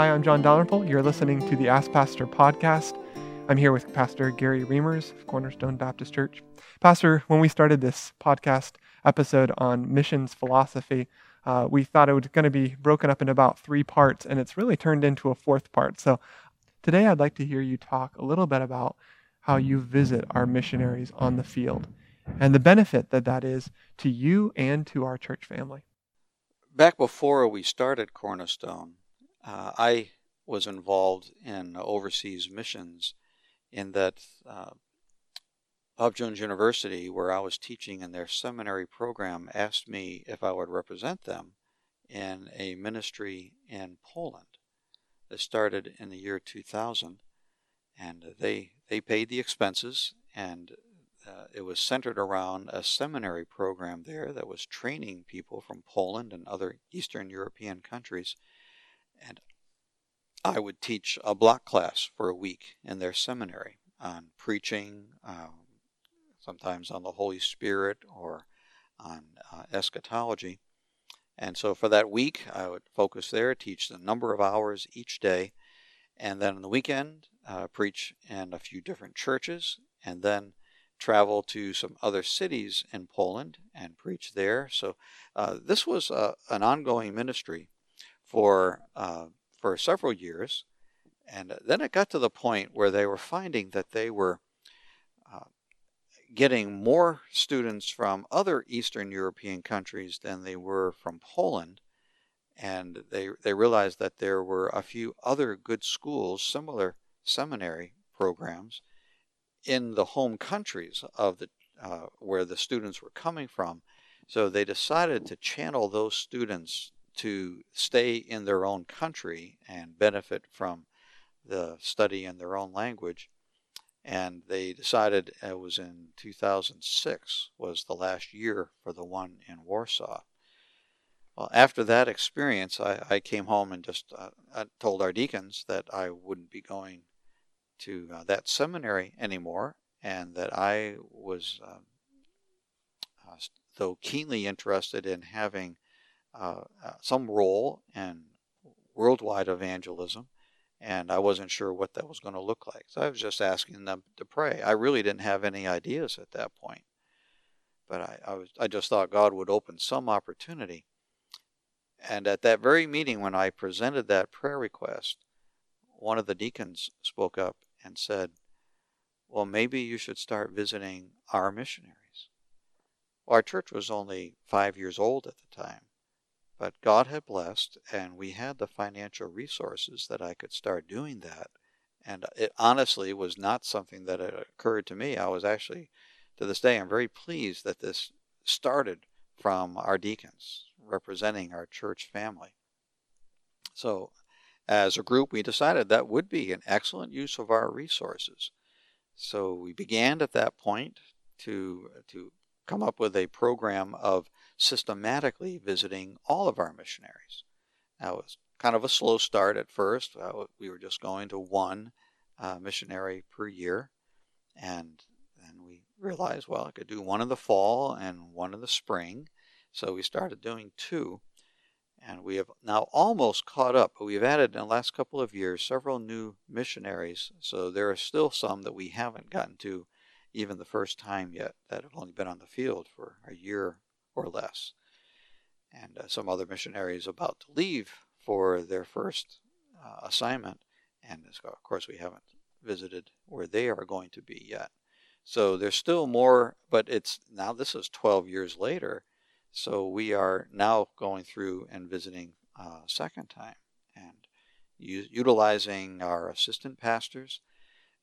Hi, I'm John Dalrymple. You're listening to the Ask Pastor podcast. I'm here with Pastor Gary Reimers of Cornerstone Baptist Church. Pastor, when we started this podcast episode on missions philosophy, uh, we thought it was going to be broken up in about three parts, and it's really turned into a fourth part. So today I'd like to hear you talk a little bit about how you visit our missionaries on the field and the benefit that that is to you and to our church family. Back before we started Cornerstone, uh, I was involved in overseas missions in that uh, Bob Jones University, where I was teaching in their seminary program, asked me if I would represent them in a ministry in Poland that started in the year 2000. And they, they paid the expenses, and uh, it was centered around a seminary program there that was training people from Poland and other Eastern European countries. And I would teach a block class for a week in their seminary on preaching, um, sometimes on the Holy Spirit or on uh, eschatology. And so for that week, I would focus there, teach a number of hours each day, and then on the weekend, uh, preach in a few different churches, and then travel to some other cities in Poland and preach there. So uh, this was uh, an ongoing ministry for uh, for several years. And then it got to the point where they were finding that they were uh, getting more students from other Eastern European countries than they were from Poland. And they, they realized that there were a few other good schools, similar seminary programs, in the home countries of the uh, where the students were coming from. So they decided to channel those students to stay in their own country and benefit from the study in their own language. And they decided it was in 2006 was the last year for the one in Warsaw. Well, after that experience, I, I came home and just uh, told our deacons that I wouldn't be going to uh, that seminary anymore, and that I was, um, uh, though keenly interested in having uh, uh, some role in worldwide evangelism, and I wasn't sure what that was going to look like. So I was just asking them to pray. I really didn't have any ideas at that point, but I, I was I just thought God would open some opportunity. And at that very meeting, when I presented that prayer request, one of the deacons spoke up and said, Well, maybe you should start visiting our missionaries. Well, our church was only five years old at the time. But God had blessed, and we had the financial resources that I could start doing that. And it honestly was not something that occurred to me. I was actually, to this day, I'm very pleased that this started from our deacons representing our church family. So, as a group, we decided that would be an excellent use of our resources. So, we began at that point to, to come up with a program of systematically visiting all of our missionaries. That was kind of a slow start at first. Uh, we were just going to one uh, missionary per year, and then we realized, well, I could do one in the fall and one in the spring. So we started doing two, and we have now almost caught up. But we've added in the last couple of years several new missionaries, so there are still some that we haven't gotten to even the first time yet that have only been on the field for a year or less. And uh, some other missionaries about to leave for their first uh, assignment. And of course, we haven't visited where they are going to be yet. So there's still more, but it's now this is 12 years later. So we are now going through and visiting a uh, second time and u- utilizing our assistant pastors.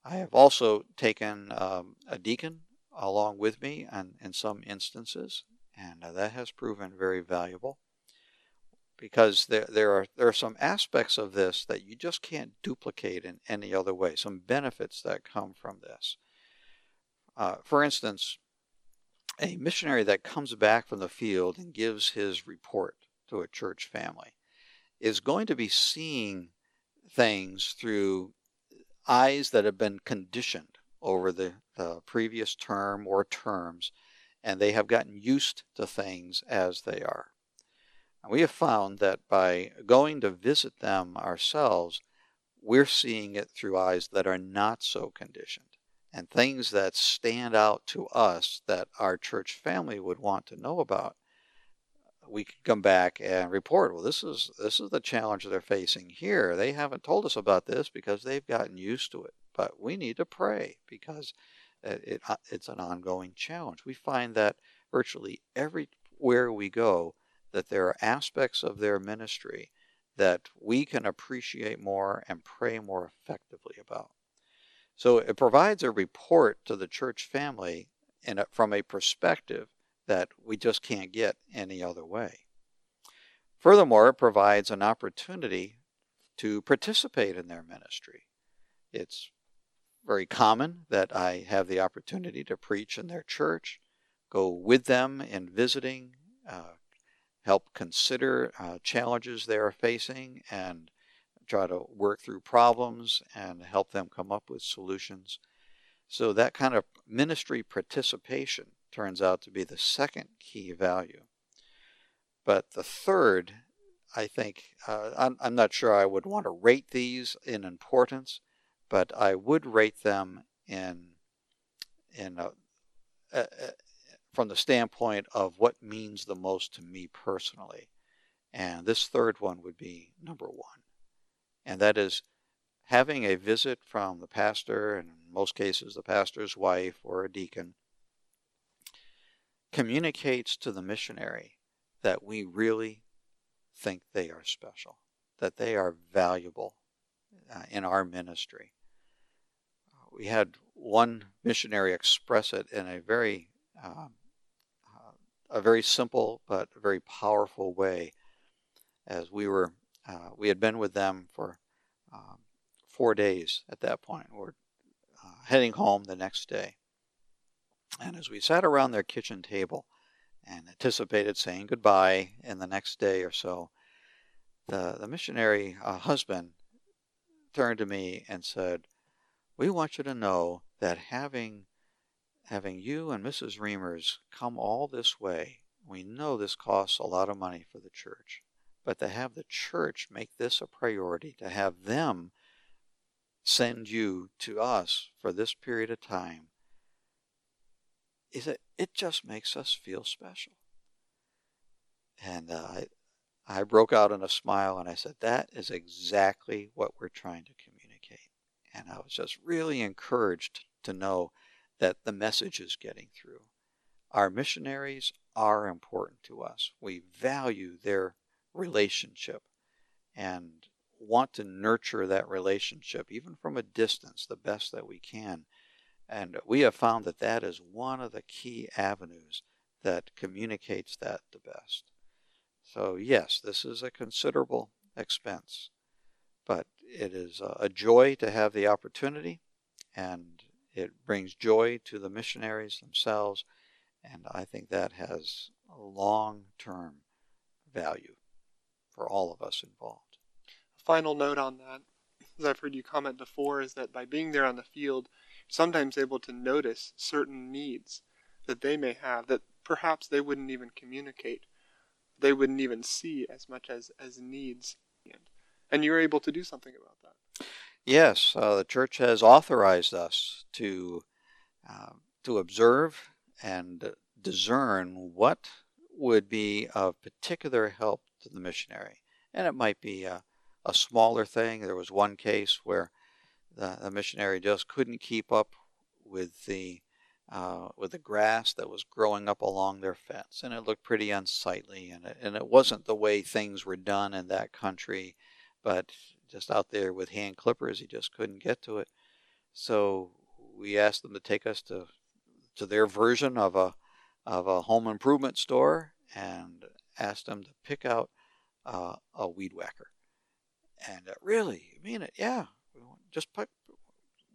I have also taken um, a deacon along with me and in some instances and uh, that has proven very valuable because there, there are there are some aspects of this that you just can't duplicate in any other way. Some benefits that come from this. Uh, for instance, a missionary that comes back from the field and gives his report to a church family is going to be seeing things through eyes that have been conditioned over the, the previous term or terms and they have gotten used to things as they are. And we have found that by going to visit them ourselves, we're seeing it through eyes that are not so conditioned. And things that stand out to us that our church family would want to know about we can come back and report well this is this is the challenge they're facing here. They haven't told us about this because they've gotten used to it. But we need to pray because it, it uh, it's an ongoing challenge we find that virtually everywhere we go that there are aspects of their ministry that we can appreciate more and pray more effectively about so it provides a report to the church family in a, from a perspective that we just can't get any other way. Furthermore, it provides an opportunity to participate in their ministry. It's very common that I have the opportunity to preach in their church, go with them in visiting, uh, help consider uh, challenges they are facing, and try to work through problems and help them come up with solutions. So, that kind of ministry participation turns out to be the second key value. But the third, I think, uh, I'm, I'm not sure I would want to rate these in importance, but I would rate them in, in a, a, a, from the standpoint of what means the most to me personally. And this third one would be number one, and that is having a visit from the pastor, and in most cases, the pastor's wife or a deacon, communicates to the missionary that we really think they are special, that they are valuable uh, in our ministry. We had one missionary express it in a very um, uh, a very simple but very powerful way. As we were, uh, we had been with them for um, four days at that point. We're uh, heading home the next day, and as we sat around their kitchen table and anticipated saying goodbye in the next day or so, the, the missionary uh, husband turned to me and said, We want you to know that having having you and Mrs. Reimers come all this way, we know this costs a lot of money for the church. But to have the church make this a priority, to have them send you to us for this period of time, is that it just makes us feel special. And uh, I, I broke out in a smile and I said, That is exactly what we're trying to communicate. And I was just really encouraged to know that the message is getting through. Our missionaries are important to us. We value their relationship and want to nurture that relationship, even from a distance, the best that we can. And we have found that that is one of the key avenues that communicates that the best. So, yes, this is a considerable expense, it is a joy to have the opportunity, and it brings joy to the missionaries themselves, and I think that has a long term value for all of us involved. A final note on that, as I've heard you comment before, is that by being there on the field, sometimes able to notice certain needs that they may have that perhaps they wouldn't even communicate. They wouldn't even see as much as, as needs. And you're able to do something about that. Yes, uh, the church has authorized us to uh, to observe and discern what would be of particular help to the missionary. And it might be a, a smaller thing. There was one case where the, the missionary just couldn't keep up with the uh, with the grass that was growing up along their fence, and it looked pretty unsightly, and it, and it wasn't the way things were done in that country, but just out there with hand clippers, he just couldn't get to it. So we asked them to take us to to their version of a of a home improvement store, and asked them to pick out uh, a weed whacker. And uh, really, you mean it? Yeah, just pick,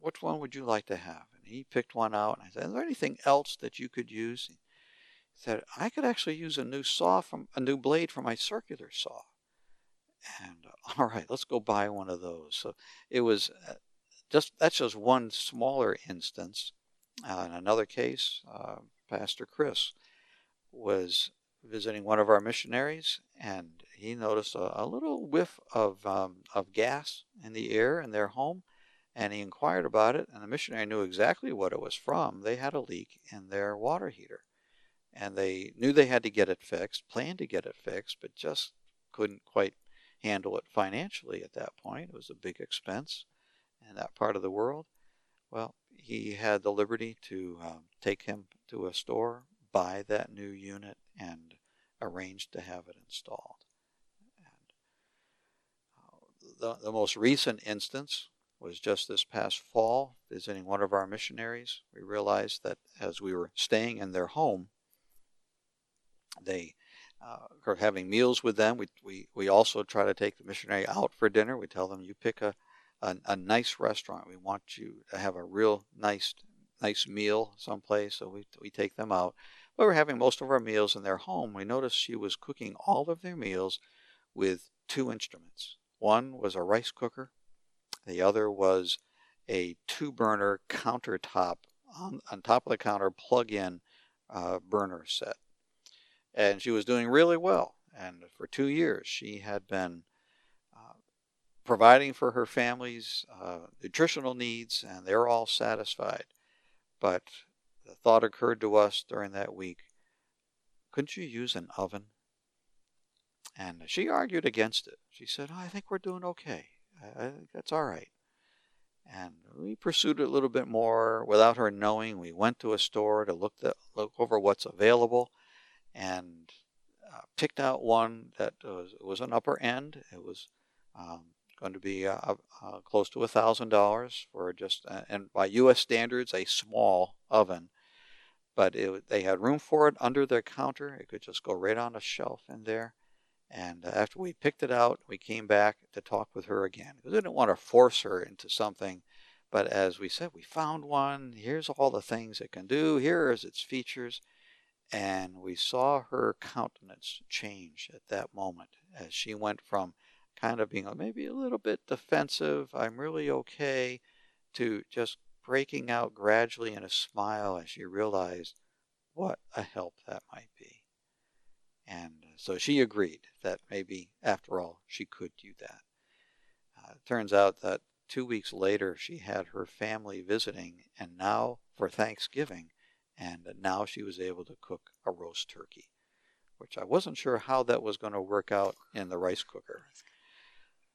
which one would you like to have? And he picked one out. And I said, is there anything else that you could use? He said, I could actually use a new saw from a new blade for my circular saw. And uh, all right, let's go buy one of those. So it was uh, just that's just one smaller instance. Uh, in another case, uh, Pastor Chris was visiting one of our missionaries, and he noticed a, a little whiff of um, of gas in the air in their home, and he inquired about it. And the missionary knew exactly what it was from. They had a leak in their water heater, and they knew they had to get it fixed, planned to get it fixed, but just couldn't quite handle it financially at that point. It was a big expense in that part of the world. Well, he had the liberty to um, take him to a store, buy that new unit, and arrange to have it installed. And uh, the, the most recent instance was just this past fall, visiting one of our missionaries. We realized that as we were staying in their home, they uh, having meals with them. We, we, we also try to take the missionary out for dinner. We tell them, you pick a, a, a nice restaurant. We want you to have a real nice nice meal someplace. So we, we take them out. But we're having most of our meals in their home. We noticed she was cooking all of their meals with two instruments. One was a rice cooker. The other was a two burner countertop on, on top of the counter plug in uh, burner set and she was doing really well. And for two years, she had been uh, providing for her family's uh, nutritional needs, and they're all satisfied. But the thought occurred to us during that week couldn't you use an oven? And she argued against it. She said, oh, I think we're doing okay. I, think that's all right. And we pursued it a little bit more without her knowing. We went to a store to look, the, look over what's available and uh, picked out one that was, was an upper end. It was um, going to be uh, uh, close to a thousand dollars for just uh, and by U.S. standards a small oven, but it, they had room for it under their counter. It could just go right on a shelf in there. And uh, after we picked it out, we came back to talk with her again. We didn't want to force her into something, but as we said, we found one. Here's all the things it can do. Here is its features. And we saw her countenance change at that moment as she went from kind of being maybe a little bit defensive, I'm really okay, to just breaking out gradually in a smile as she realized what a help that might be. And so she agreed that maybe, after all, she could do that. Uh, it turns out that two weeks later, she had her family visiting, and now for Thanksgiving, and now she was able to cook a roast turkey, which I wasn't sure how that was going to work out in the rice cooker.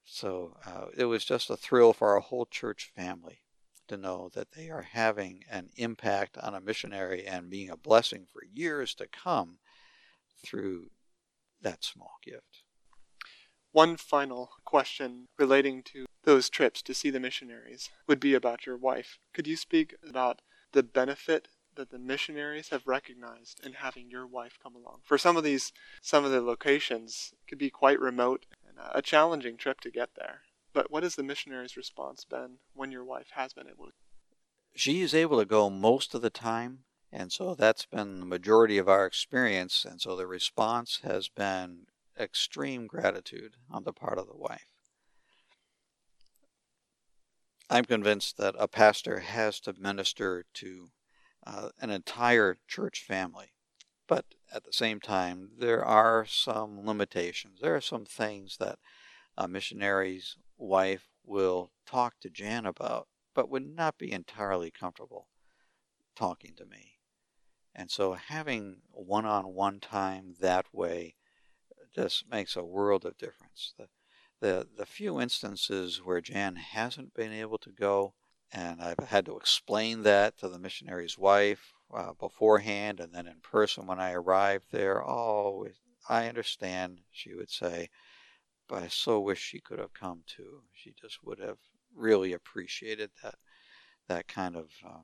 So uh, it was just a thrill for our whole church family to know that they are having an impact on a missionary and being a blessing for years to come through that small gift. One final question relating to those trips to see the missionaries would be about your wife. Could you speak about the benefit that the missionaries have recognized in having your wife come along. For some of these, some of the locations could be quite remote and uh, a challenging trip to get there. But what has the missionaries' response been when your wife has been able to? She is able to go most of the time, and so that's been the majority of our experience. And so the response has been extreme gratitude on the part of the wife. I'm convinced that a pastor has to minister to uh, an entire church family. But at the same time, there are some limitations. There are some things that a missionary's wife will talk to Jan about, but would not be entirely comfortable talking to me. And so having one on one time that way just makes a world of difference. The, the, the few instances where Jan hasn't been able to go, and I've had to explain that to the missionary's wife uh, beforehand and then in person when I arrived there. Oh, I understand, she would say, but I so wish she could have come too. She just would have really appreciated that that kind of uh,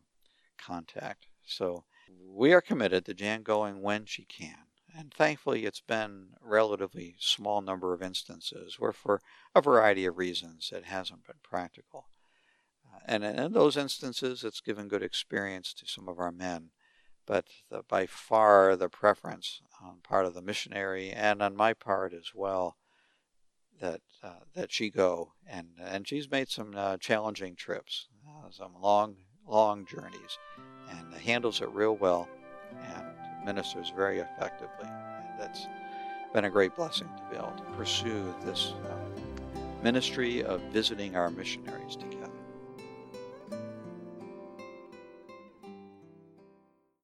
contact. So we are committed to Jan going when she can. And thankfully, it's been a relatively small number of instances where, for a variety of reasons, it hasn't been practical and in those instances, it's given good experience to some of our men. But the, by far, the preference on part of the missionary and on my part as well that uh, that she go and and she's made some uh, challenging trips, uh, some long long journeys, and handles it real well. And ministers very effectively. And that's been a great blessing to be able to pursue this uh, ministry of visiting our missionaries together.